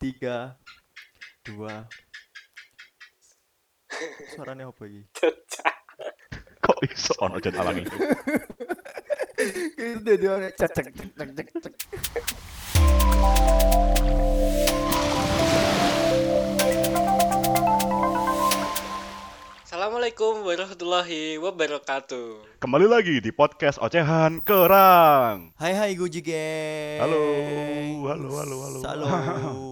tiga, dua. Suaranya apa ini? Kok iso ono jan alangi? Itu dia orang cek cek cek cek cek cek. Assalamualaikum warahmatullahi wabarakatuh. Kembali lagi di podcast Ocehan Kerang. Hai hai Guji geng. Halo, halo, halo, halo. Halo.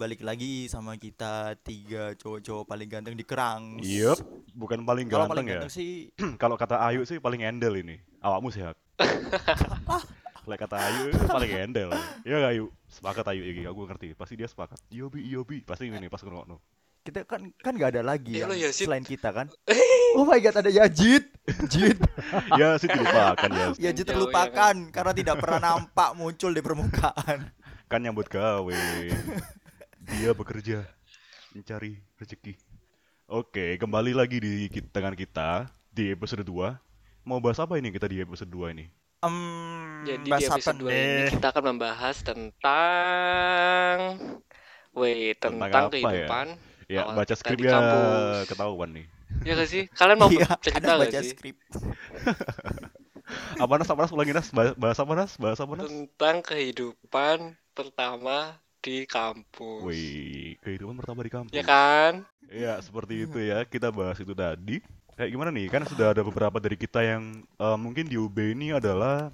Balik lagi sama kita tiga cowok-cowok paling ganteng di Kerang. Yup, bukan paling Kalau ganteng paling ya. ganteng sih Kalau kata Ayu sih paling endel ini. Awakmu sehat. Kalau kata Ayu itu paling endel. Iya gak Ayu? Sepakat Ayu iki, aku ngerti. Pasti dia sepakat. Iya bi, iya bi. Pasti ini pas ngrungokno. kita kan kan nggak ada lagi Eh, yang lo Yazid. selain kita kan. oh my god ada Yazid. Yazid. Ya sih dilupakan ya. Yazid Jauh ya terlupakan karena tidak pernah nampak muncul di permukaan. Kan nyambut gawe. Dia bekerja mencari rezeki. Oke, kembali lagi di dengan kita di episode 2. Mau bahas apa ini kita di episode 2 ini? Em, Jadi di bahasa episode 2 apa ini kita akan membahas tentang Wait, Tentang tentang, apa ya? kehidupan. Ya, Awal baca kita skrip ya ketahuan nih. Ya gak sih? Kalian mau Iya, cerita gak baca sih? skrip. Apa nas, apa nas, ulangi nas, Bah- bahas apa nas, bahas apa nas? Tentang kehidupan pertama di kampus. Wih, kehidupan pertama di kampus. Ya kan? Iya, seperti itu ya. Kita bahas itu tadi. Kayak gimana nih? Kan sudah ada beberapa dari kita yang eh, mungkin di UB ini adalah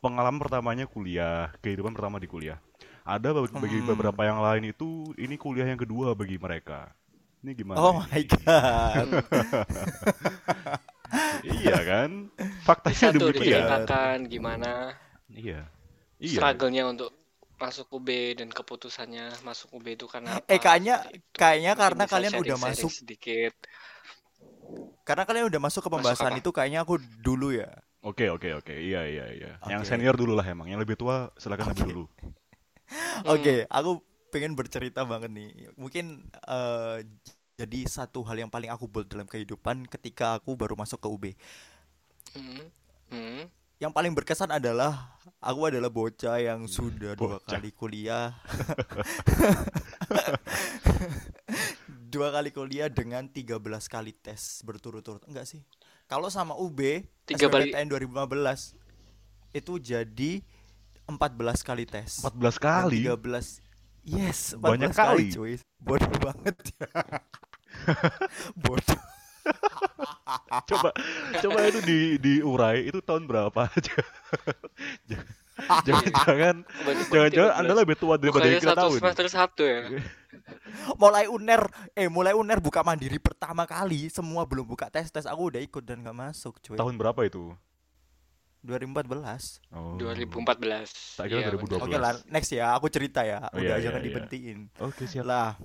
pengalaman pertamanya kuliah, kehidupan pertama di kuliah. Ada bagi bagi Hmm. beberapa yang lain itu ini kuliah yang kedua bagi mereka. Ini gimana? Oh nih? my god. Iya kan? Faktanya Bisa tuh demikian. diceritakan gimana Iya. Iya. struggle-nya untuk masuk UB dan keputusannya masuk UB itu karena apa? Eh, kayaknya- Seperti itu. kayaknya karena bisa kalian udah masuk. sedikit. Karena kalian udah masuk ke pembahasan apa? itu kayaknya aku dulu ya. Oke, oke, oke. Iya, iya, iya. Yang Oke. senior dulu lah emang. Yang lebih tua silakan lebih Oke. dulu. Hmm. Oke, aku pengen bercerita banget nih. Mungkin eh, jadi satu hal yang paling aku bold dalam kehidupan ketika aku baru masuk ke UB. Hmm. Hmm. Yang paling berkesan adalah aku adalah bocah yang sudah dua Bocah. kali kuliah. dua kali kuliah dengan 13 kali tes berturut-turut. Enggak sih? Kalau sama UB Tiga balik- SBMPTN 2015 itu jadi 14 kali tes. 14 Dan kali. 13 Yes, 14 Banyak kali, kali. cuy. Bodoh banget. Bodoh. Coba coba itu di diurai itu tahun berapa aja. Jangan-jangan jangan-jangan 13. Anda lebih tua daripada yang kita satu tahu semester satu ya? Mulai UNER, eh mulai UNER buka mandiri pertama kali, semua belum buka tes-tes, aku udah ikut dan gak masuk, cuy. Tahun berapa itu? 2014. Oh. 2014. Tak kira Iya, 2012. Oke lah, next ya, aku cerita ya. Oh, Udah iya, jangan iya, iya. dibentiin. Oke, siap. Lah,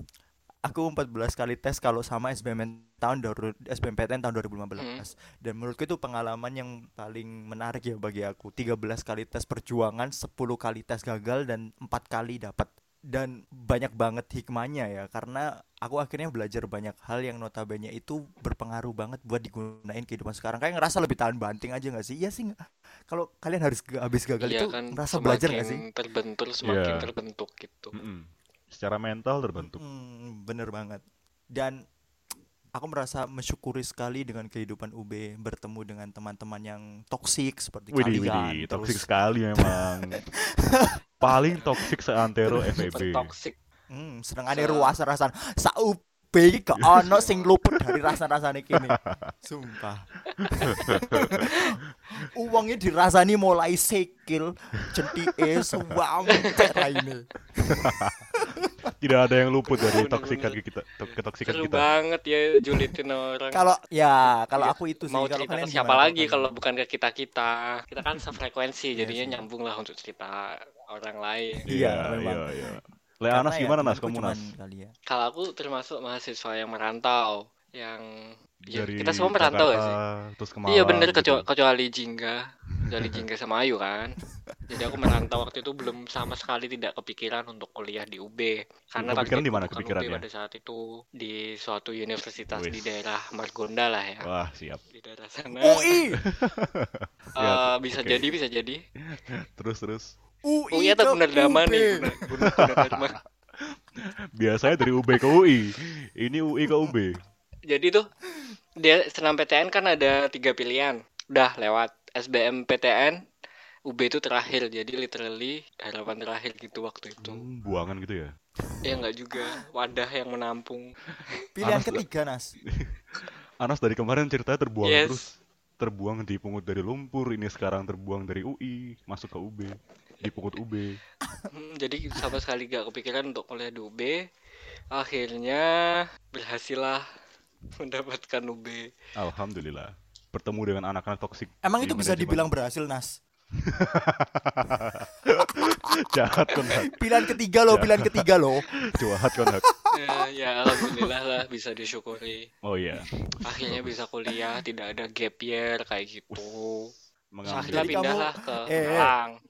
aku 14 kali tes kalau sama SBM tahun SBMPTN tahun 2015. Hmm. Dan menurutku itu pengalaman yang paling menarik ya bagi aku. 13 kali tes perjuangan, 10 kali tes gagal dan 4 kali dapat. Dan banyak banget hikmahnya ya karena aku akhirnya belajar banyak hal yang notabene itu berpengaruh banget buat digunain kehidupan sekarang. Kayak ngerasa lebih tahan banting aja gak sih? Iya sih. Kalau kalian harus habis gagal Iya itu kan, ngerasa belajar gak sih? semakin terbentur, semakin Iya. terbentuk gitu. Mm-mm. Secara mental terbentuk. Hmm, bener banget. Dan aku merasa mensyukuri sekali dengan kehidupan UB, bertemu dengan teman-teman yang toksik seperti Widih, kalian. widih, toksik terus sekali memang. Paling toksik seantero FEB. toxic. hmm, senengane Sa- ruas-rasan sa UB iki gak ono sing luput dari rasa-rasane kini. Sumpah. Uangnya dirasani mulai sekil, centike suwampe raine. Tidak ada yang luput dari toksikan kita, to- ketoksikan Seru kita. banget ya julitin orang. Kalau ya, kalau Iya, aku itu sih mau kalau cerita ke siapa gimana lagi kalau bukan ke kita kita kita kan sefrekuensi Iya jadinya nyambung lah untuk cerita orang lain Iya, Iya, memang. iya, iya. Le Karena Anas ya gimana Nas temanku kamu Nas? kali ya. kalau aku termasuk mahasiswa yang merantau yang ya, Dari kita semua merantau gak sih Jakarta, Terus ke iya bener gitu. kecuali, kecuali Jingga kecuali Jingga sama Ayu kan jadi aku merantau waktu itu belum sama sekali tidak kepikiran untuk kuliah di UB karena Kepikiran di mana bukan UB kepikirannya? pada saat itu di suatu universitas di Wis. daerah Margonda lah ya Wah, siap. di daerah sana UI, Eh, bisa oke. jadi bisa jadi Terus terus. UI, UI atau Gunadarma UB. nih Gunadarma Biasanya dari UB ke UI. Ini UI ke UB. Jadi tuh dia senam PTN kan ada tiga pilihan. Udah lewat SBM PTN, UB itu terakhir. Jadi literally harapan terakhir gitu waktu itu. Hmm, buangan gitu ya. Ya nggak juga wadah yang menampung. Pilihan Anas- ketiga, Nas. Anas dari kemarin ceritanya terbuang Yes. terus. Terbuang dipungut dari lumpur, ini sekarang terbuang dari UI, masuk ke UB, dipungut UB. Hmm, Jadi sama sekali gak kepikiran untuk kuliah di UB. Akhirnya berhasil lah mendapatkan UB. Alhamdulillah. Bertemu dengan anak-anak toksik. Emang itu bisa manajemen. dibilang berhasil, Nas? jahat kan. Pilihan ketiga loh, pilihan ketiga loh. jahat kan. Ya, ya alhamdulillah lah bisa disyukuri. Oh iya. Akhirnya bisa kuliah, tidak ada gap year kayak gitu. Mengambil akhirnya pindah kamu- lah ke eh, eh. Malang. Eh,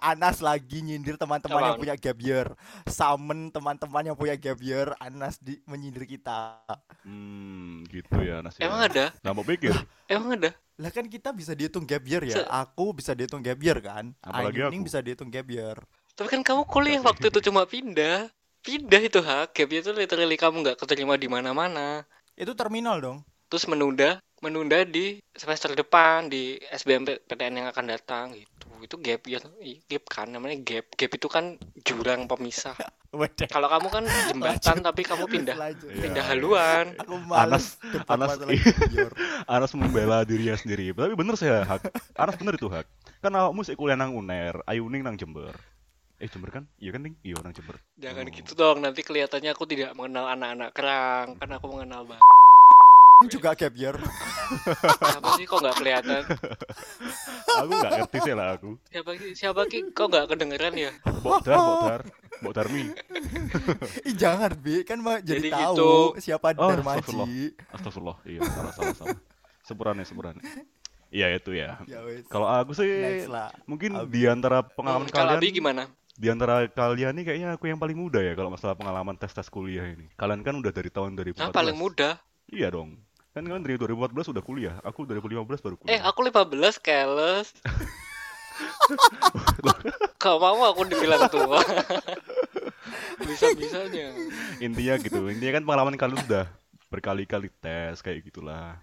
Anas lagi nyindir teman-teman yang punya gap year. Samen teman-teman yang punya gap year, Anas di menyindir kita. Hmm, gitu ya Anas. ya. Emang ada? Nggak mau pikir. Emang ada? Lah kan kita bisa dihitung gap year ya. Se- Aku bisa dihitung gap year kan. Apalagi Ayuning aku. bisa dihitung gap year. Tapi kan kamu kuliah waktu itu cuma pindah. Pindah itu hak. Gap year itu literally kamu nggak keterima di mana-mana. Itu terminal dong. Terus menunda, menunda di semester depan di SBM PTN yang akan datang gitu. Itu gap year, Ih, gap kan namanya gap. Gap itu kan jurang pemisah. Kalau kamu kan jembatan tapi kamu pindah. Iya. pindah haluan. Anas- Anas- year. Anas membela dirinya sendiri. Tapi bener saya Hak. Anas bener itu Hak. Kan awakmu sik kuliah nang UNER, Ayuning nang Jember. Eh Jember kan? Iya kan Ning? Iya nang Jember. Jangan Oh. gitu dong, nanti kelihatannya aku tidak mengenal anak-anak kerang. Kan aku mengenal bang. juga gap year. Siapa sih kok nggak kelihatan? Aku nggak ngerti sih lah aku. Siapa sih? Siapa ki? Kok nggak kedengeran ya? Bokdar, Bokdar, Bokdarmi. Ih jangan bi kan mah jadi, Jadi tahu gitu. siapa Oh, Darmaji. Astagfirullah. Iya, salah salah salah. Sepurane, sepurane. Iya itu ya. Ya. Kalau aku sih Next lah. mungkin Abi. di antara pengalaman Hmm, Kalau kalian Abi gimana? di antara kalian nih kayaknya aku yang paling muda ya kalau masalah pengalaman tes-tes kuliah ini. Kalian kan udah dari tahun 2014. Nah, paling muda. Iya dong. Kan kalian dari 2014 udah kuliah. Aku 2015 baru Eh, kuliah. aku 15 keles. Gak mau aku dibilang tua. Bisa-bisanya. Intinya gitu. Intinya kan pengalaman kalian udah berkali-kali tes kayak gitulah.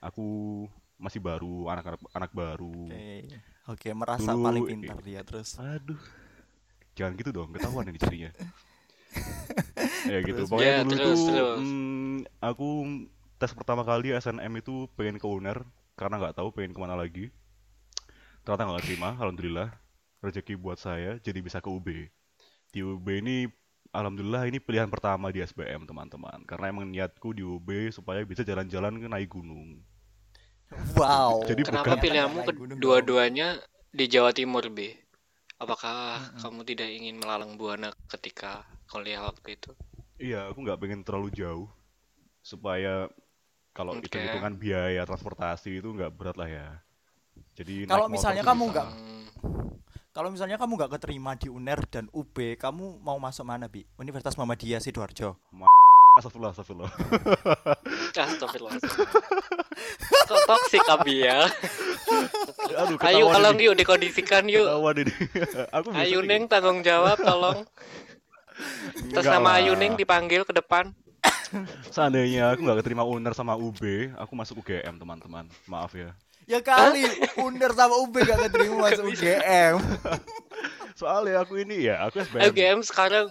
Aku masih baru, anak-anak anak baru. Oke. Oke, merasa Dulu paling pintar dia terus. Aduh. Jangan gitu dong, ketahuan ini cirinya. ya gitu. Terus, Pokoknya ya, dulu terus, itu terus. mm, aku tes pertama kali SNM itu pengen ke UNER karena nggak tahu pengen ke mana lagi. Ternyata nggak terima, alhamdulillah. Rezeki buat saya jadi bisa ke UB. Di UB ini alhamdulillah ini pilihan pertama di SBM teman-teman. Karena emang niatku di UB supaya bisa jalan-jalan ke naik gunung. Wow. Jadi Kenapa bukan- pilihanmu kedua-duanya di Jawa Timur, B? Apakah kamu tidak ingin melalang buana ketika kuliah waktu itu? Iya, aku nggak pengen terlalu jauh supaya kalau Oke. hitung-hitungan biaya transportasi itu nggak berat lah ya. Jadi Kalau misalnya kamu nggak- Kalau misalnya kamu nggak keterima di UNER dan UB, kamu mau masuk mana, Bi? Universitas Muhammadiyah Sidoarjo. Astagfirullah, astagfirullah. Astagfirullah. Kok toksik Abi ya? Aduh, Ayo tolong yuk dikondisikan yuk. Ini. aku Ayu. Neng tanggung jawab tolong. Terus nama. Ayu Neng dipanggil ke depan. Seandainya aku nggak keterima UNER sama UB, aku masuk UGM teman-teman. Maaf ya. Ya kali UNER sama UB gak keterima masuk UGM. Soalnya aku ini ya, aku SBM. LGM sekarang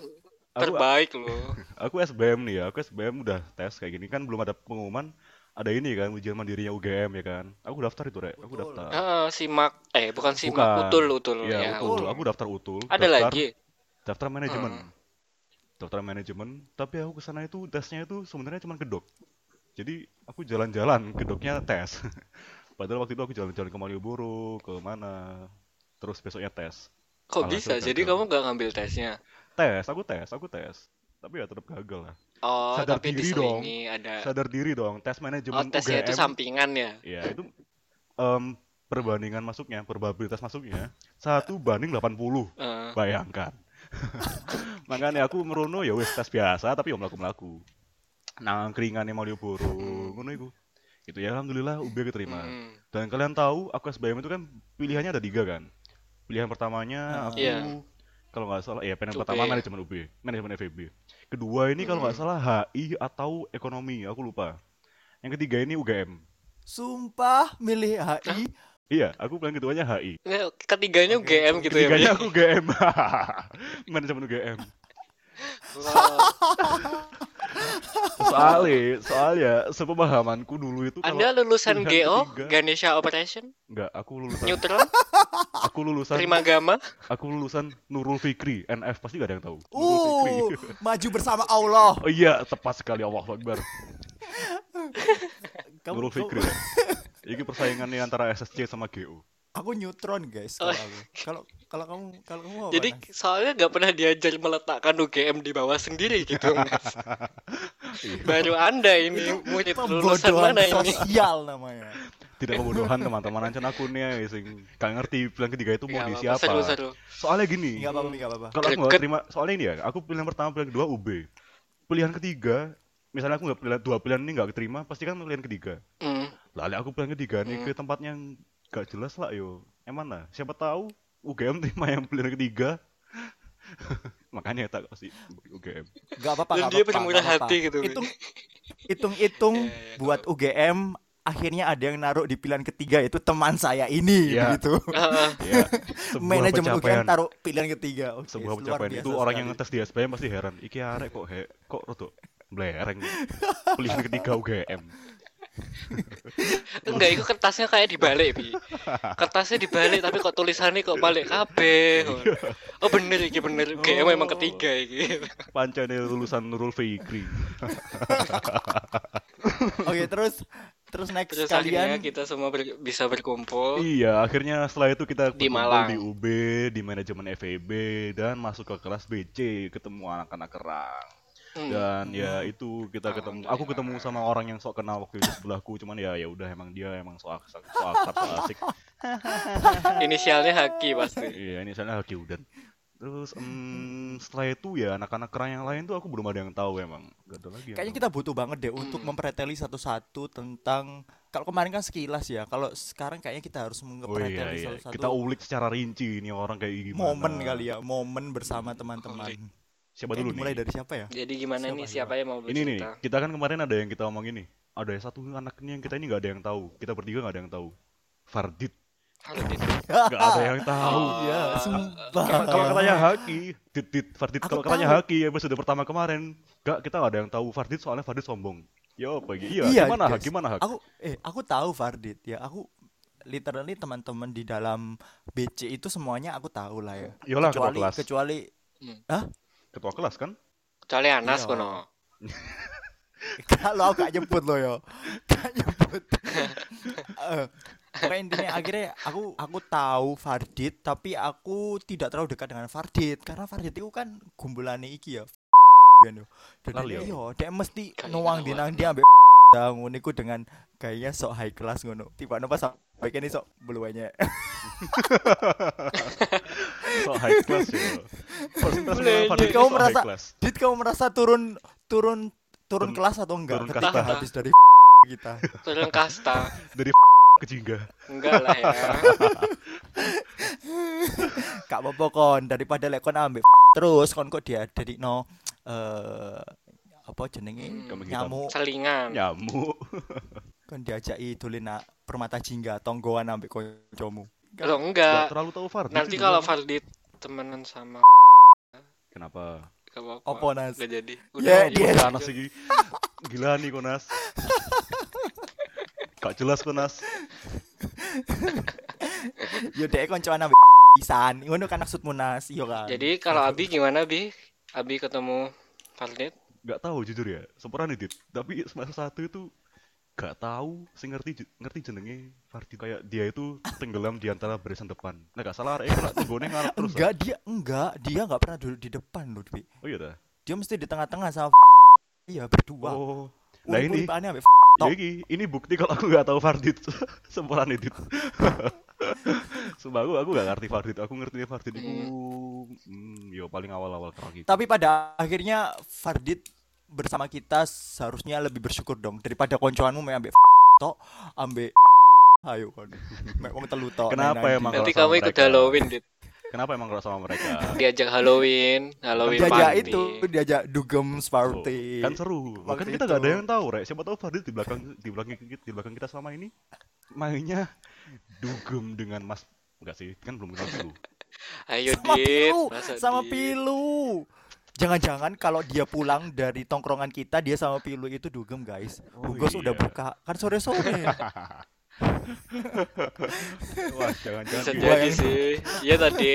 Aku- terbaik loh. Aku SBM nih ya, aku SBM udah tes kayak gini kan belum ada pengumuman. Ada ini kan ujian mandirinya UGM ya kan. Aku daftar itu, Rek. Aku daftar. Heeh, simak eh bukan simak Bukan. utul utul Iya, ya. utul. utul. Aku daftar utul. Ada daftar, lagi. Daftar manajemen. Hmm. Daftar manajemen, tapi aku ke sana itu tesnya itu sebenarnya cuma kedok. Jadi aku jalan-jalan, kedoknya tes. Padahal waktu itu aku jalan-jalan ke Malioboro, ke mana. Terus besoknya tes. Kok Alhasil bisa? Jadi gagal. kamu gak ngambil tesnya? Tes, aku tes, aku tes. Tapi ya tetap gagal lah. Oh, Sadar tapi diri dong. ada Sadar diri dong, tes Oh, manajemen tesnya itu UGM. sampingan ya. Ya, itu em, perbandingan masuknya, probabilitas masuknya satu banding 80. Eh, Bayangkan. Makanya aku merono ya wis tes biasa tapi ya melaku-melaku. Nang keringannya Malioboro, ngono iku. Itu ya alhamdulillah UB keterima. hmm. Dan kalian tahu aku SBM itu kan pilihannya ada tiga kan. Pilihan pertamanya Ah. aku Iya. kalau nggak salah ya pen yang UB. pertama manajemen UB manajemen FEB kedua ini kalau nggak Hmm. salah HI atau ekonomi aku lupa yang ketiga ini UGM Sumpah milih HI. Iya aku bilang keduanya HI Nggak, ketiganya Oke, UGM gitu ya. ketiganya aku UGM manajemen UGM Wow. soalnya soalnya sepemahamanku dulu itu kalau Anda lulusan GO, ketiga- Ganesha Operation, nggak aku lulusan Neutron, aku lulusan Primagama. aku lulusan Nurul Fikri NF pasti gak ada yang tahu Nurul Uh, Fikri maju bersama Allah. oh iya tepat sekali Allah Akbar Nurul Fikri ya. Ini persaingannya antara SSC sama GO aku neutron guys Oh. kalau aku. Kalau kalau kamu kalau kamu apa? Jadi Nas? soalnya nggak pernah diajar meletakkan UGM di bawah sendiri gitu. Mas. Iya. Baru Anda ini murid lulusan pembodohan mana ini? sosial namanya. tidak pembodohan teman-teman ancen aku nih sing gak ngerti pilihan ketiga itu mau Nggak di siapa Seru-seru. soalnya gini Enggak apa-apa, enggak apa-apa. kalau aku terima soalnya ini ya aku pilihan pertama pilihan kedua UB pilihan ketiga misalnya aku nggak pilihan dua pilihan ini nggak keterima pasti kan pilihan ketiga Hmm. lalu aku pilihan ketiga nih ke tempat yang gak jelas lah yo yang mana siapa tahu UGM terima yang pilihan ketiga makanya tak kasih UGM Enggak apa-apa, Dan enggak dia apa-apa. bermurah nggak apa-apa. hati gitu. Hitung hitung-hitung Ya, ya, buat UGM akhirnya ada yang naruh di pilihan ketiga itu teman saya ini Iya. begitu. Heeh. ya sebuah Manajemen UGM taruh pilihan ketiga. Oke, sebuah pencapaian itu orang yang sekali. ngetes di SBM pasti heran iki arek kok he kok rodok blereng pilihan ketiga UGM Enggak, itu kertasnya kayak dibalik, Bi. Kertasnya dibalik tapi kok tulisannya kok balik kabeh. Oh bener iki bener. UGM memang ketiga iki. pancene lulusan Nurul Fikri Oke, terus terus next Terus akhirnya kalian kita semua ber- bisa berkumpul. iya akhirnya setelah itu kita Di Malang. di UB di manajemen FEB dan masuk ke kelas BC ketemu anak-anak kerang Hmm. dan ya itu kita ketemu aku ketemu sama orang yang sok kenal waktu itu sebelahku cuman ya ya udah emang dia emang sok sok sok akrab sok asik Inisialnya Haki pasti. iya ini sana Haki Udan terus em, setelah itu ya anak-anak kerang yang lain tuh aku belum ada yang tahu emang gak ada lagi kayaknya kita butuh banget deh untuk Hmm. mempreteli satu-satu tentang kalau kemarin kan sekilas ya. Kalau sekarang kayaknya kita harus Oh iya, iya. satu-satu Kita ulik secara rinci ini orang kayak gimana. momen kali ya, momen bersama teman-teman. Siapa Kayak dulu nih? dari siapa ya? Jadi gimana Siapa, nih siapa? siapa yang mau Ini nih, bercerita? kita kan kemarin ada yang kita omongin nih. Ada satu anak ini yang kita ini nggak ada yang tahu. Kita bertiga nggak ada yang tahu. Fardit nggak ada yang tahu. Oh. Iya, sumpah. Kalau kalau katanya Haki, Dit, Dit, Fardit. Kalau katanya tahu. Haki episode pertama kemarin, nggak kita nggak ada yang tahu Fardit soalnya Fardit sombong. Yo, apa? Iya, Iya, gimana guys. Hak? Gimana Hak? Aku eh aku tahu Fardit ya. Aku literally teman-teman di dalam BC itu semuanya aku tahu lah ya. Yolah ketua kecuali kelas. kecuali Ketua kelas kan? Kecuali Anas Iya. kono. kalau aku gak nyebut loh yo. Gak nyebut. Eh, pokoknya intinya akhirnya aku aku tahu Fardit tapi aku tidak terlalu dekat dengan Fardit karena Fardit itu kan gumbulane iki ya. kan yo. Lali dia- yo. iya, dia mesti nuang dinang dia ambek ngono iku dengan gayanya sok high class ngono. Tiba pas sampai kene sok beluanya. So high class ya. Itu Kamu merasa-. Dit kamu merasa turun turun turun kelas atau enggak turun ketika kasta. habis dari kita? Turun kasta. Dari ke jingga. Enggak lah ya. Kak apa kon daripada lek kon ambek terus kon kok dia dari no eh apa jenenge Hmm. Nyamuk Selingan. Nyamuk. Kon diajaki dolen nak permata jingga tonggoan ambek kancamu. Kalau Nggak enggak, terlalu tahu Fardit. nanti kalau. Fardit temenan sama Kenapa? Apa, Nas? Enggak jadi. Ya, Udah, dia- udah. Panas sih. Gila nih Konas. Gak jelas Konas. Yo dek koncoan ambek pisan. Ngono kan maksudmu Nas, iya kan. Jadi kalau Abi gimana Bi? Abi ketemu Fardit? Gak tahu jujur ya. Seperan dit. Tapi semester satu itu gak tahu sih ngerti ngerti jenenge Fardit kayak dia itu tenggelam di antara barisan depan. Nah gak salah eh kena tunggone ngarep terus. enggak dia enggak, dia enggak pernah duduk di depan loh, Dwi. ah. Oh iya dah. Dia mesti di tengah-tengah sama Iya, berdua. Oh. Nah ini ya ini, ini bukti kalau aku gak tahu Fardit. Seperan dit. Sumpah aku aku gak ngerti Fardit. Aku ngerti Fardit itu hmm, yo paling awal-awal kerang gitu. Tapi pada akhirnya Fardit bersama kita seharusnya lebih bersyukur dong daripada koncoanmu mek ambek tok ambek ayo kon. Mek wong telu tok. Kenapa emang Nanti kalau sama kamu ikut mereka. Halloween, Dit. Kenapa emang kalau sama mereka? Diajak Halloween, Halloween diajak party. itu diajak dugem Oh, party kan seru. Bahkan Waktu kita nggak ada yang tahu, Rek. Siapa tahu Fadil di belakang di belakang kita, di belakang kita selama ini mainnya dugem dengan Mas enggak sih, kan belum kenal dulu. Ayo sama Dit, pilu sama Dit? pilu jangan-jangan kalau dia pulang dari tongkrongan kita dia sama pilu itu dugem guys Oh, Bugos udah iya. buka kan sore-sore Wah, jangan-jangan Bisa gitu. Jadi yang- sih. Iya tadi.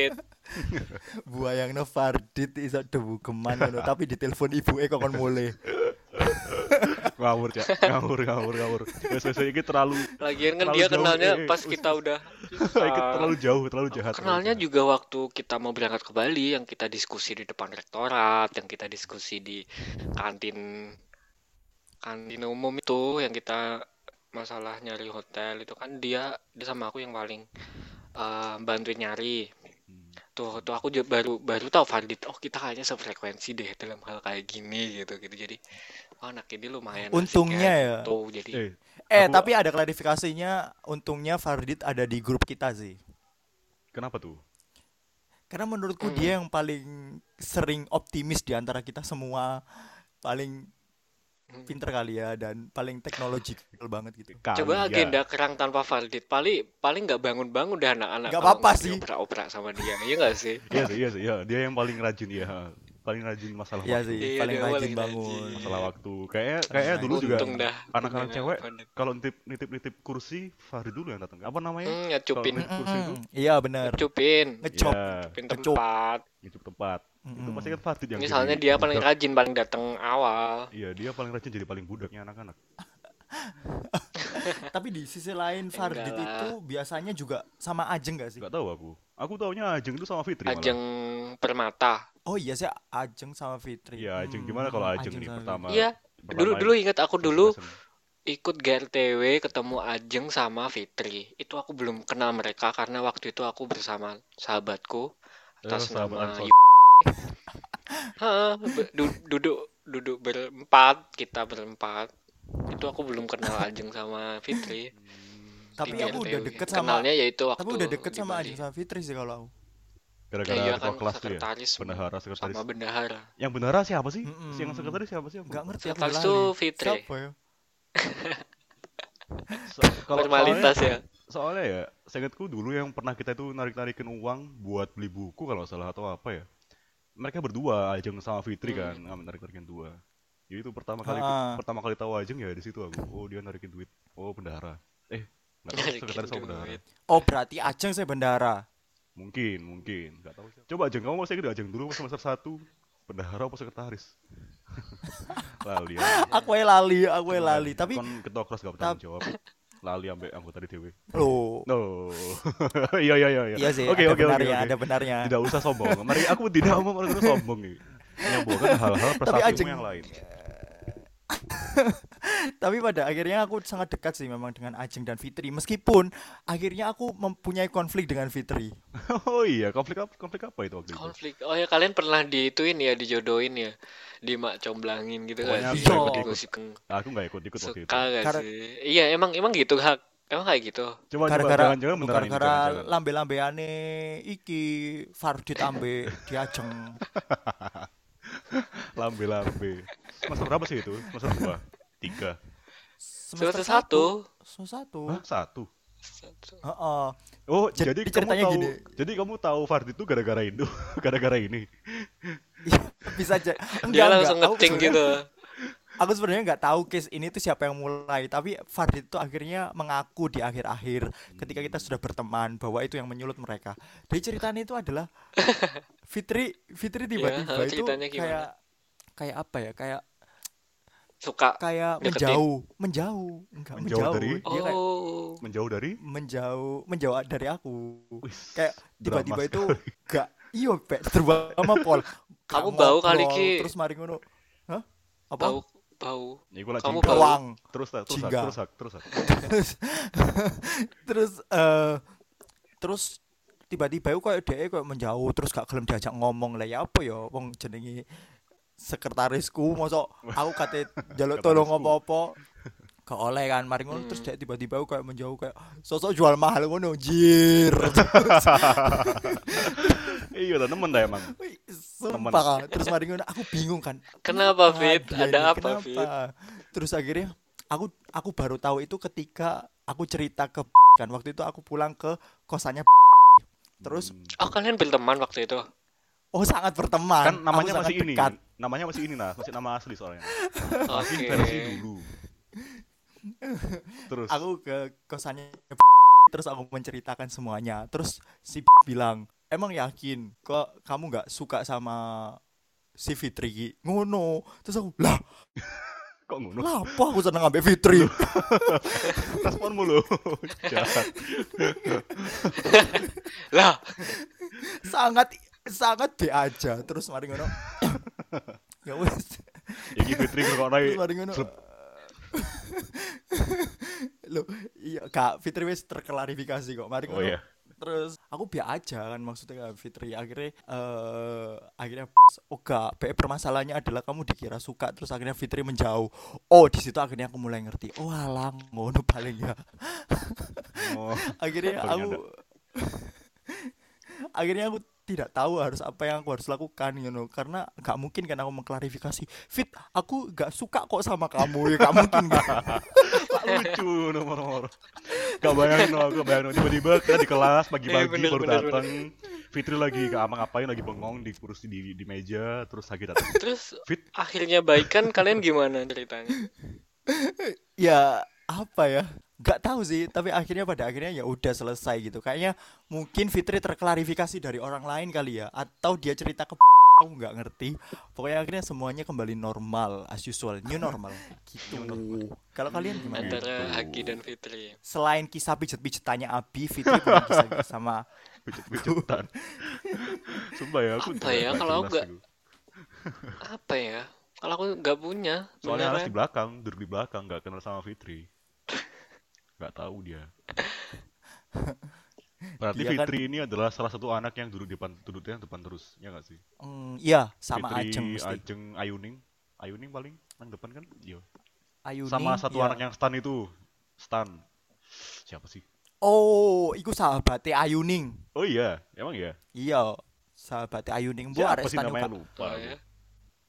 buayangnya Fardit iso debugeman ngono tapi ditelepon ibu e kon mulai ngawur, Cak. Ngawur, ngawur, ngawur. Wes wes iki terlalu Lagian kan Terlalu dia jauh, kenalnya eh, eh, pas us- kita udah iki terlalu jauh, terlalu jahat. terlalu Kenalnya jahat. juga waktu kita mau berangkat ke Bali yang kita diskusi di depan rektorat, yang kita diskusi di kantin kantin umum itu yang kita masalah nyari hotel itu kan dia dia sama aku yang paling eh, bantuin nyari. Tuh tuh aku juga baru baru tahu Fardit, oh kita kayaknya sefrekuensi deh dalam hal kayak gini gitu gitu. Jadi oh, anak ini lumayan asik Untungnya ya. gitu. Jadi Eh, eh Aku- tapi ada klarifikasinya untungnya Fardit ada di grup kita sih kenapa tuh? karena menurutku Hmm. dia yang paling sering optimis di antara kita semua paling. Pinter kali ya dan paling teknologikal banget gitu Coba Kali ya. agenda kerang tanpa Fardit, paling paling nggak bangun-bangun udah anak-anak. Nggak kalau apa-apa sih. Dioprak-oprak sama dia, iya nggak sih? Iya sih, iya sih, iya. Dia yang paling rajin ya. Paling rajin masalah Iya waktu. sih Iya, paling rajin paling bangun rajin. Masalah waktu. Kayaknya kayaknya dulu juga dah. anak-anak punya cewek kalau nitip nitip nitip kursi Fahri dulu yang datang. Apa namanya? Hmm, ngecupin, Kalau- kursi itu? Iya benar ngecupin, ngecop Ya, ngecupin Ngecup. tempat. itu tempat. Itu Mm-mm. pasti kan Fahri yang Misalnya jadi dia paling budak. rajin, paling datang awal. Iya, dia paling rajin jadi paling budaknya anak-anak. tapi di sisi lain Fardit itu biasanya juga sama Ajeng gak sih Gak tahu aku. Aku taunya Ajeng itu sama Fitri malah. Ajeng Permata. oh iya sih Ajeng sama Fitri Iya, Ajeng Hmm, gimana kalau Ajeng nih sama pertama? Iya, dulu dulu ingat aku dulu ikut GRTW ketemu Ajeng sama Fitri. Itu aku belum kenal mereka karena waktu itu aku bersama sahabatku atas Eh, sahabat nama du- duduk duduk berempat, kita berempat. Itu aku belum kenal Ajeng sama Fitri. tapi aku udah deket sama Kenalnya yaitu waktu tapi udah deket sama. Ajeng sama Fitri sih kalau aku Gara-gara Ya, iya ketua kan, kelas tuh ya. Bendahara, sekretaris. sama bendahara. Yang bendahara siapa sih? Mm-mm. Yang sekretaris siapa sih? Nggak ngerti aku Sekretaris tuh Fitri. siapa ya So- kalau Formalitas soalnya, ya. soalnya ya, seingatku dulu yang pernah kita itu narik-narikin uang buat beli buku kalau salah atau apa ya. Mereka berdua, Ajeng sama Fitri kan, Hmm. narik-narikin dua. Jadi itu pertama kali Ah. pertama kali tahu Ajeng ya di situ aku. Oh, dia narikin duit. Oh, bendahara. Eh, nggak tahu Narikin sekretaris sama bendahara. duit. oh berarti Ajeng saya bendara Mungkin, mungkin. Nggak tahu siapa. Coba Ajeng, kamu masih ingat Ajeng dulu semester 1 bendahara apa sekretaris? Lali. ya. aku yang lali aku yang lali tapi kon ketua kelas gak bertanggung jawab. Lali ambek anggota DPW. loh No. iya iya iya. iya sih Oke ada oke oke. ada benarnya Tidak usah sombong. Mari aku tidak mau orang itu sombong nih. Menyambungkan hal-hal prestasimu Ajeng- yang lain. tapi pada akhirnya aku sangat dekat sih memang dengan Ajeng dan Fitri meskipun akhirnya aku mempunyai konflik dengan Fitri Oh iya, konflik apa konflik apa itu waktu itu? Konflik. Oh ya kalian pernah diituin ya, dijodohin ya, di mak comblangin gitu Pokoknya kan? aku nggak Digosipin. Aku nggak ikut-ikut waktu itu. Suka gak Karena- sih? Iya emang emang gitu hak. Emang kayak gitu. Coba coba gara-gara gara-gara lambe-lambeane iki Fardit ambe di Ajeng lambe-lambe. Semester berapa sih itu? Semester 2, 3. Semester satu. semester satu Hah, satu. Satu. Heeh. Oh, Jadi jadi, kamu ceritanya tahu gini. jadi kamu tahu Fard itu gara-gara itu, gara-gara ini. bisa aja Dia enggak langsung. Aku ngeceng sebenarnya- gitu. aku sebenarnya nggak tahu case ini tuh siapa yang mulai tapi Fardit itu akhirnya mengaku di akhir-akhir ketika kita sudah berteman bahwa itu yang menyulut mereka dari ceritanya itu adalah Fitri Fitri tiba-tiba Ya, itu ceritanya gimana? kayak kayak apa ya kayak Suka. kayak Deketin. menjauh menjauh enggak Menjauh menjauh, dari? Dia kayak Oh. Menjauh dari menjauh menjauh dari aku Wih, kayak tiba-tiba itu sekali. gak iyo pek terutama Pol Kamu bau kali, Ki. terus mari ngono hah apa Bau bau. Ya, Kamu jingga. bau. Bawang. Terus terus terus terus terus terus eh terus tiba-tiba aku kayak dia kayak menjauh terus gak gelem diajak ngomong lah ya apa ya wong jenenge sekretarisku mosok aku kate jaluk tolong apa-apa gak oleh kan mari ngono terus Hmm. dia tiba-tiba aku kayak menjauh kayak sosok jual mahal ngono jir Iya, udah nemen dah emang. Sumpah, terus mari ngono aku bingung kan. Kenapa, Fit? Ada ini? apa? Fit? Terus akhirnya aku aku baru tahu itu ketika aku cerita ke kan waktu itu aku pulang ke kosannya terus Hmm. Oh, kalian berteman waktu itu? oh sangat berteman kan namanya aku masih ini. dekat. Namanya masih ini nah, masih nama asli soalnya. Masih Oke. versi dulu. Terus aku ke kosannya terus aku menceritakan semuanya terus si bilang emang yakin kok kamu nggak suka sama si Fitri ngono terus aku lah kok ngono? lah apa aku seneng ambek Fitri Respon mulu. Jahat. Lah, sangat sangat be aja terus mari ngono ya wes Iki Fitri kok naik. lo iya kak Fitri wes terklarifikasi kok. Mari Oh iya. terus aku biar aja kan maksudnya kan Fitri. Akhirnya eh akhirnya oh gak pe- permasalahannya adalah kamu dikira suka terus akhirnya Fitri menjauh. Oh di situ akhirnya aku mulai ngerti. Oh alang ngono paling ya. Oh, akhirnya aku akhirnya aku tidak tahu harus apa yang aku harus lakukan you know karena gak mungkin kan aku mengklarifikasi Fit aku gak suka kok sama kamu ya gak mungkin kan tak lucu nomor-nomor. Gak bayangin no, aku gak bayangin no. Tiba-tiba kita di kelas pagi-pagi bener, baru datang. Fitri lagi gak apa ngapain lagi bengong di kursi di, di meja terus lagi datang. terus Fit. akhirnya baikan kalian gimana ceritanya? ya apa ya gak tahu sih tapi akhirnya pada akhirnya ya udah selesai gitu kayaknya mungkin Fitri terklarifikasi dari orang lain kali ya atau dia cerita ke aku nggak ngerti pokoknya akhirnya semuanya kembali normal as usual new normal gitu kalau kalian gimana Antara Gitu. Haki dan Fitri. selain kisah pijet-pijetannya Abi Fitri punya kisah sama Pijet-pijetan. Sumpah ya aku Apa ya, nggak kalau jelas nggak- itu. Apa ya? Kalau aku nggak punya, Soalnya beneran. di belakang, duduk di belakang, gak kenal sama Fitri. Gak tahu dia. Berarti Dia kan- Fitri ini adalah salah satu anak yang duduk di depan, duduknya depan terus, ya gak sih? Hmm, iya sama Fitri, Ajeng mesti Ajeng, Ayuning, Ayuning paling yang depan kan? Iya. Ayuni Sama satu ya. anak yang stan itu, stan. Siapa sih? oh iku sahabatnya Ayuning Oh iya, emang ya. iya sahabatnya Ayuning bu Siapa sih stan namanya gak- lupa. Oh, ya.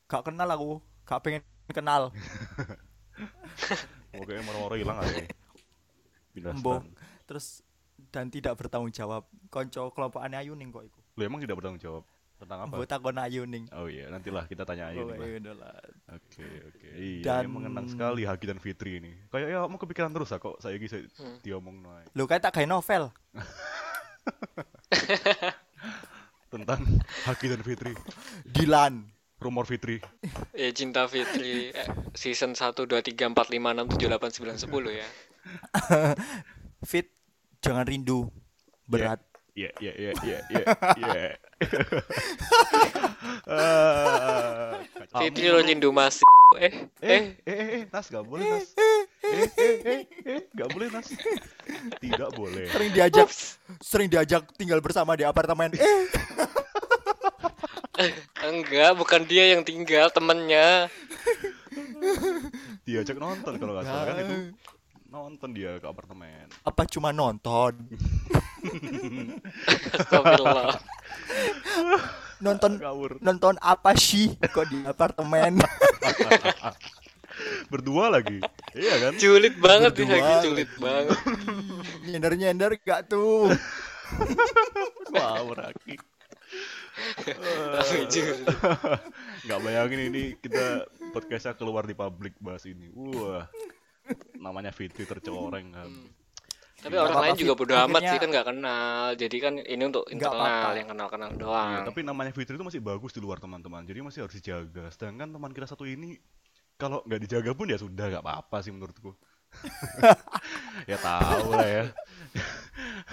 gak kenal aku gak pengen kenal Pokoknya moro-moro hilang aja. Stan. terus dan tidak bertanggung jawab konco kelompokannya Ayuning kok iku Lu emang tidak bertanggung jawab tentang apa? buat takon Ayuning Oh iya, nantilah kita tanya aja. Oh, Lah. iya, lah. Oke oke. Iya, Dan- mengenang sekali Haki dan Fitri ini. Kayak ya mau kepikiran terus ah kok saya bisa Hmm. diomong naik Lu kayak tak kayak novel. tentang Haki dan Fitri. Dilan. Rumor Fitri. Ya cinta Fitri eh, season 1 2 3 4 5 6 7 8 9 10 ya. Fit jangan rindu. Berat. Iya iya iya iya iya kacau. Fitri lo rindu masih eh Eh, eh eh, eh, eh, Nas, gak boleh, Nas. Eh, eh, eh, eh, gak boleh, Nas. Tidak boleh. Sering diajak ups. sering diajak tinggal bersama di apartemen. Eh, enggak bukan dia yang tinggal temennya Diajak nonton kalau nggak salah kan itu nonton dia ke apartemen. apa cuma nonton? Astagfirullah Nonton Ngawur. nonton apa sih kok di apartemen? Berdua lagi. Iya kan? julid banget nih Berdua lagi lagi. banget Nyender-nyender gak tuh? Tapi julid. Nggak bayangin ini kita podcastnya keluar di publik bahas ini. Wah. Namanya Fitri tercoreng kan. tapi Nggak orang lain juga bodo amat Akhirnya- sih kan nggak kenal jadi kan ini untuk Nggak internal yang kenal kenal Iya, doang tapi namanya Fitri itu masih bagus di luar teman-teman. Jadi masih harus dijaga. Sedangkan teman kita satu ini kalau nggak dijaga pun ya sudah nggak apa-apa sih menurutku. ya tahu lah ya.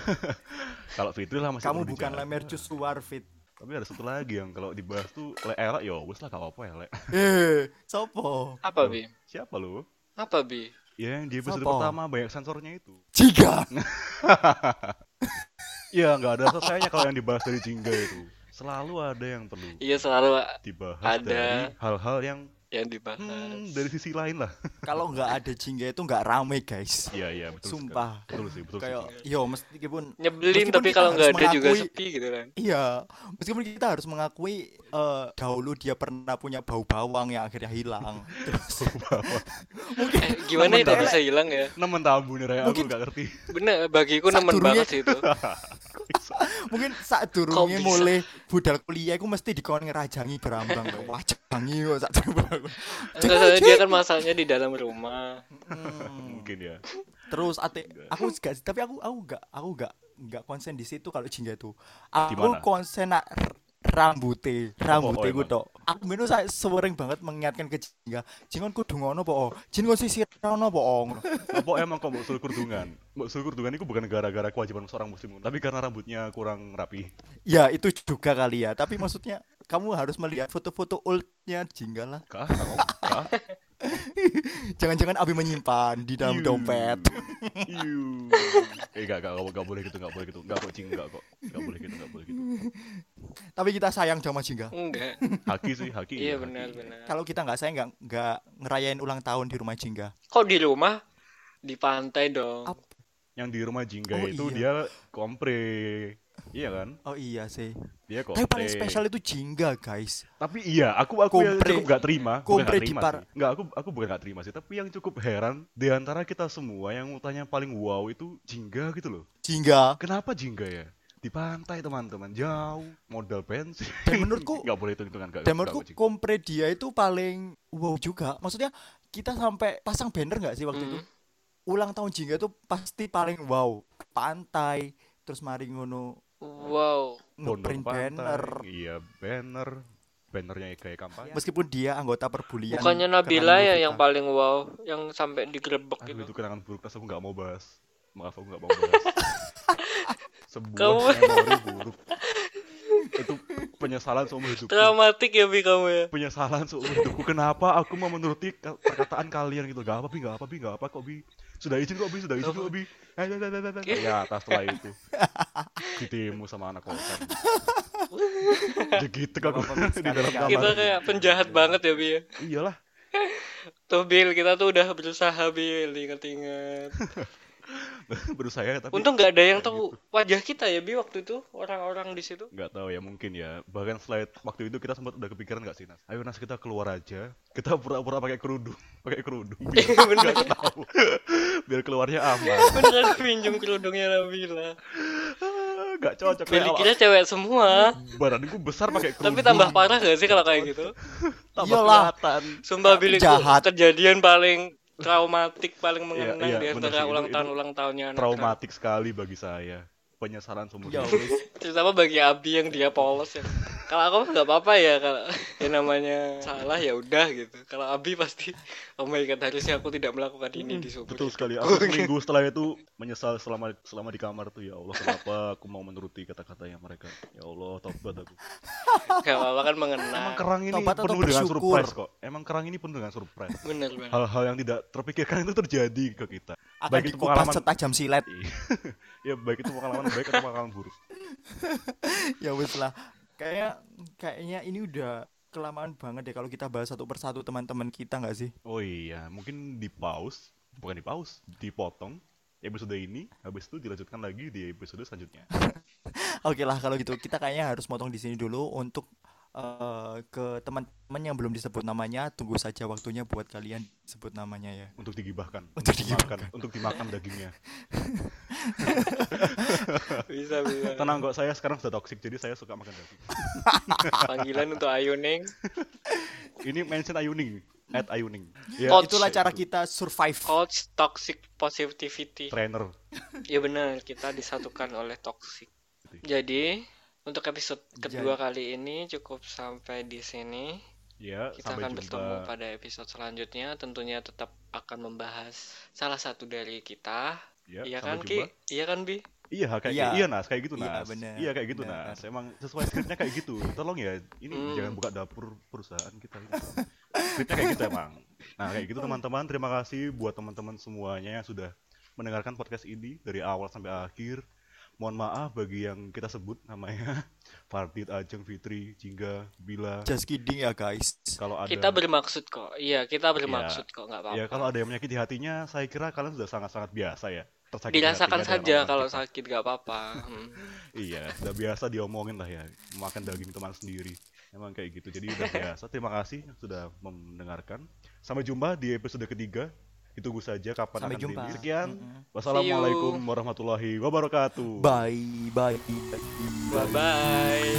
kalau Fitri lah masih Kamu bukan dijaga. lemer luar Fit. Tapi ada satu lagi yang kalau dibahas tuh le elek ya wes lah gak apa-apa ya le. Eh, sopo? apa bi Siapa lu? apa bi Ya yang di episode Siapa? pertama banyak sensornya itu. Jika. Ya nggak ada selesainya kalau yang dibahas dari Jingga itu. Selalu ada yang perlu iya selalu dibahas Ada. dari hal-hal yang yang dibahas. Hmm, dari sisi lain lah. Kalau nggak ada jingga itu nggak rame guys. Iya iya betul. sekali. Sumpah. Betul sih betul Kayak sih. yo meskipun Nyebelin Meskipun tapi kalau nggak ada juga sepi gitu kan. Iya, meskipun kita harus mengakui eh, dahulu dia pernah punya bau bawang yang akhirnya hilang. Terus Eh, gimana itu Temen bisa hilang ya? Nemen tabu nih Raya, aku Mungkin- nggak ngerti. Bener, bagiku nemen banget sih itu. Mungkin saat durungnya mulai budal kuliah aku mesti dikon ngerajangi gerambang wajangi kok saat durung dia kan masaknya di dalam rumah. Hmm. Mungkin ya. Terus ate aku gak tapi aku aku gak aku gak gak konsen di situ kalau jingga itu. Aku konsen nak rambute, rambute oh, emang? tok. Aku menu saya sering banget mengingatkan ke jingga. Jingon kudu ngono po. Jin kon sisir ngono po. Apa emang kok kerdungan? Mau suruh kerdungan itu bukan gara-gara kewajiban seorang muslim, tapi karena rambutnya kurang rapi. Ya itu juga kali ya. Tapi maksudnya kamu harus melihat foto-foto oldnya jingga lah. Kah? Kah? Jangan-jangan Abi menyimpan di dalam dompet. Eh gak, gak, gak, gak boleh gitu, gak boleh gitu. Gak kok, cing, gak kok. Gak boleh gitu, gak boleh gitu. Tapi kita sayang sama jingga. Enggak. Haki sih, haki. Iya haki. benar benar. Kalau kita nggak sayang nggak nggak ngerayain ulang tahun di rumah jingga. Kok di rumah? Di pantai dong. Ap- Yang di rumah Jingga Oh, itu iya. dia kompre. Iya kan? Oh iya sih. Dia Tapi kompre. paling spesial itu jingga guys. Tapi iya, aku aku yang Kompre- cukup gak terima. Bukan kompre gak di terima par- sih. Nggak, aku aku bukan gak terima sih. Tapi yang cukup heran di antara kita semua yang utanya paling wow itu Jingga gitu loh. Jingga. Kenapa Jingga ya? Di pantai teman-teman, jauh, modal bensin. Dan menurutku nggak boleh hitung-hitungan gak, dan menurutku Jing. kompre dia itu paling wow juga. Maksudnya kita sampai pasang banner nggak sih waktu Hmm. itu? Ulang tahun jingga itu pasti paling wow. Pantai, terus mari ngono Wow. Ngeprint banner. Iya, banner. Bannernya kayak kampanye. Meskipun dia anggota perbulian. Bukannya Nabila ya yang paling wow, yang sampai digerebek Aduh, gitu. itu kenangan buruk, aku nggak mau bahas. Maaf, aku nggak mau bahas. Sebuah Kamu- memori buruk. Itu penyesalan seumur hidupku. Traumatik ya Bi kamu ya. penyesalan seumur hidupku. Kenapa aku mau menuruti ka- perkataan kalian gitu? Gak apa bi gak apa bi gak apa kok bi. Sudah izin kok bi sudah izin kok bi. Ya atas setelah itu. Ditimu sama anak kosan. Jadi gitu aku di dalam kamar. Kita kayak penjahat banget ya Bi ya. iyalah. Tuh Bil, kita tuh udah berusaha Bil, inget-inget. berusaha tapi Untung nggak ada yang tahu wajah kita ya Bi waktu itu, orang-orang di situ. nggak tahu ya mungkin ya. Bahkan it- waktu itu kita sempat udah kepikiran nggak sih Nas? Ayo Nas kita keluar aja. Kita pura-pura pakai kerudung pakai kerudung. Biar nggak tahu. Biar keluarnya aman. Beneran pinjam kerudungnya Nabila. Ah, nggak cocok kayak dikira cewek semua. badanku besar pakai kerudung. Tapi tambah parah gak sih kalau kayak gitu? tambah kelihatan. Sumpah Bil itu Jahat. kejadian paling traumatik, paling Iya, mengenang iya, di bener antara ulang Itu- tahun itu ulang tahunnya anak traumatik sekali bagi saya. Penyesalan seumur Ya hidup. wis. terutama bagi Abi yang dia polos ya kalau aku nggak apa-apa ya kalau yang namanya salah ya udah gitu. Kalau Abi pasti oh my god harusnya aku tidak melakukan ini di seumur betul hidup." sekali. Aku seminggu setelah itu menyesal selama selama di kamar tuh ya Allah kenapa aku mau menuruti kata-katanya mereka? Ya Allah tobat aku. Nggak apa-apa kan mengenang emang kerang ini Tobat atau penuh dengan surprise kok. Emang kerang ini penuh dengan surprise. Bener hal-hal yang tidak terpikirkan itu terjadi ke kita. Akan Baik itu pengalaman- setajam silet. ya baik itu pengalaman baik atau pengalaman buruk. Ya wis lah kayak kayaknya ini udah kelamaan banget deh kalau kita bahas satu persatu teman-teman kita nggak sih? Oh iya mungkin di pause bukan di pause dipotong episode ini habis itu dilanjutkan lagi di episode selanjutnya. Oke lah kalau gitu. Kita kayaknya harus motong di sini dulu untuk eh, ke teman-teman yang belum disebut namanya tunggu saja waktunya buat kalian sebut namanya ya. Untuk digibahkan. Untuk dimakan. untuk dimakan dagingnya. Bisa bisa. Tenang kok saya sekarang sudah toxic jadi saya suka makan daging. Panggilan untuk Ayuning. Ini mention Ayuning. At Ayuning. Ya Coach. itulah cara itu. kita survive. Coach toxic positivity. Trainer. Ya benar kita disatukan oleh toxic. Jadi untuk episode kedua kali ini cukup sampai di sini ya Kita sampai akan jumpa bertemu pada episode selanjutnya. Tentunya tetap akan membahas salah satu dari kita. ya iya kan, jumpa Ki? Iya kan, Bi? iya kayak Iya. iya nas kayak gitu Iya, nas bener, iya kayak gitu bener. nas emang sesuai skripnya kayak gitu tolong ya ini Hmm. jangan buka dapur perusahaan kita ini skripnya kayak gitu emang nah kayak gitu teman-teman terima kasih buat teman-teman semuanya yang sudah mendengarkan podcast ini dari awal sampai akhir mohon maaf bagi yang kita sebut namanya Fardit, Ajeng, Fitri, Jingga, Bila. Just kidding ya guys. Kalau ada Kita bermaksud kok. Iya, kita bermaksud kok, nggak apa-apa. ya kalau ada yang menyakiti hatinya, saya kira kalian sudah sangat-sangat biasa ya. Tersakiti Dirasakan saja kalau kita. sakit nggak apa-apa. Hmm. Iya, udah biasa diomongin lah ya, makan daging teman sendiri. Emang kayak gitu. Jadi udah biasa. Terima kasih sudah mendengarkan. Sampai jumpa di episode ketiga. Ditunggu saja kapan Sampai akan jumpa. rilis. Sekian. Mm-mm. Wassalamualaikum warahmatullahi wabarakatuh. Bye bye. bye. Bye bye.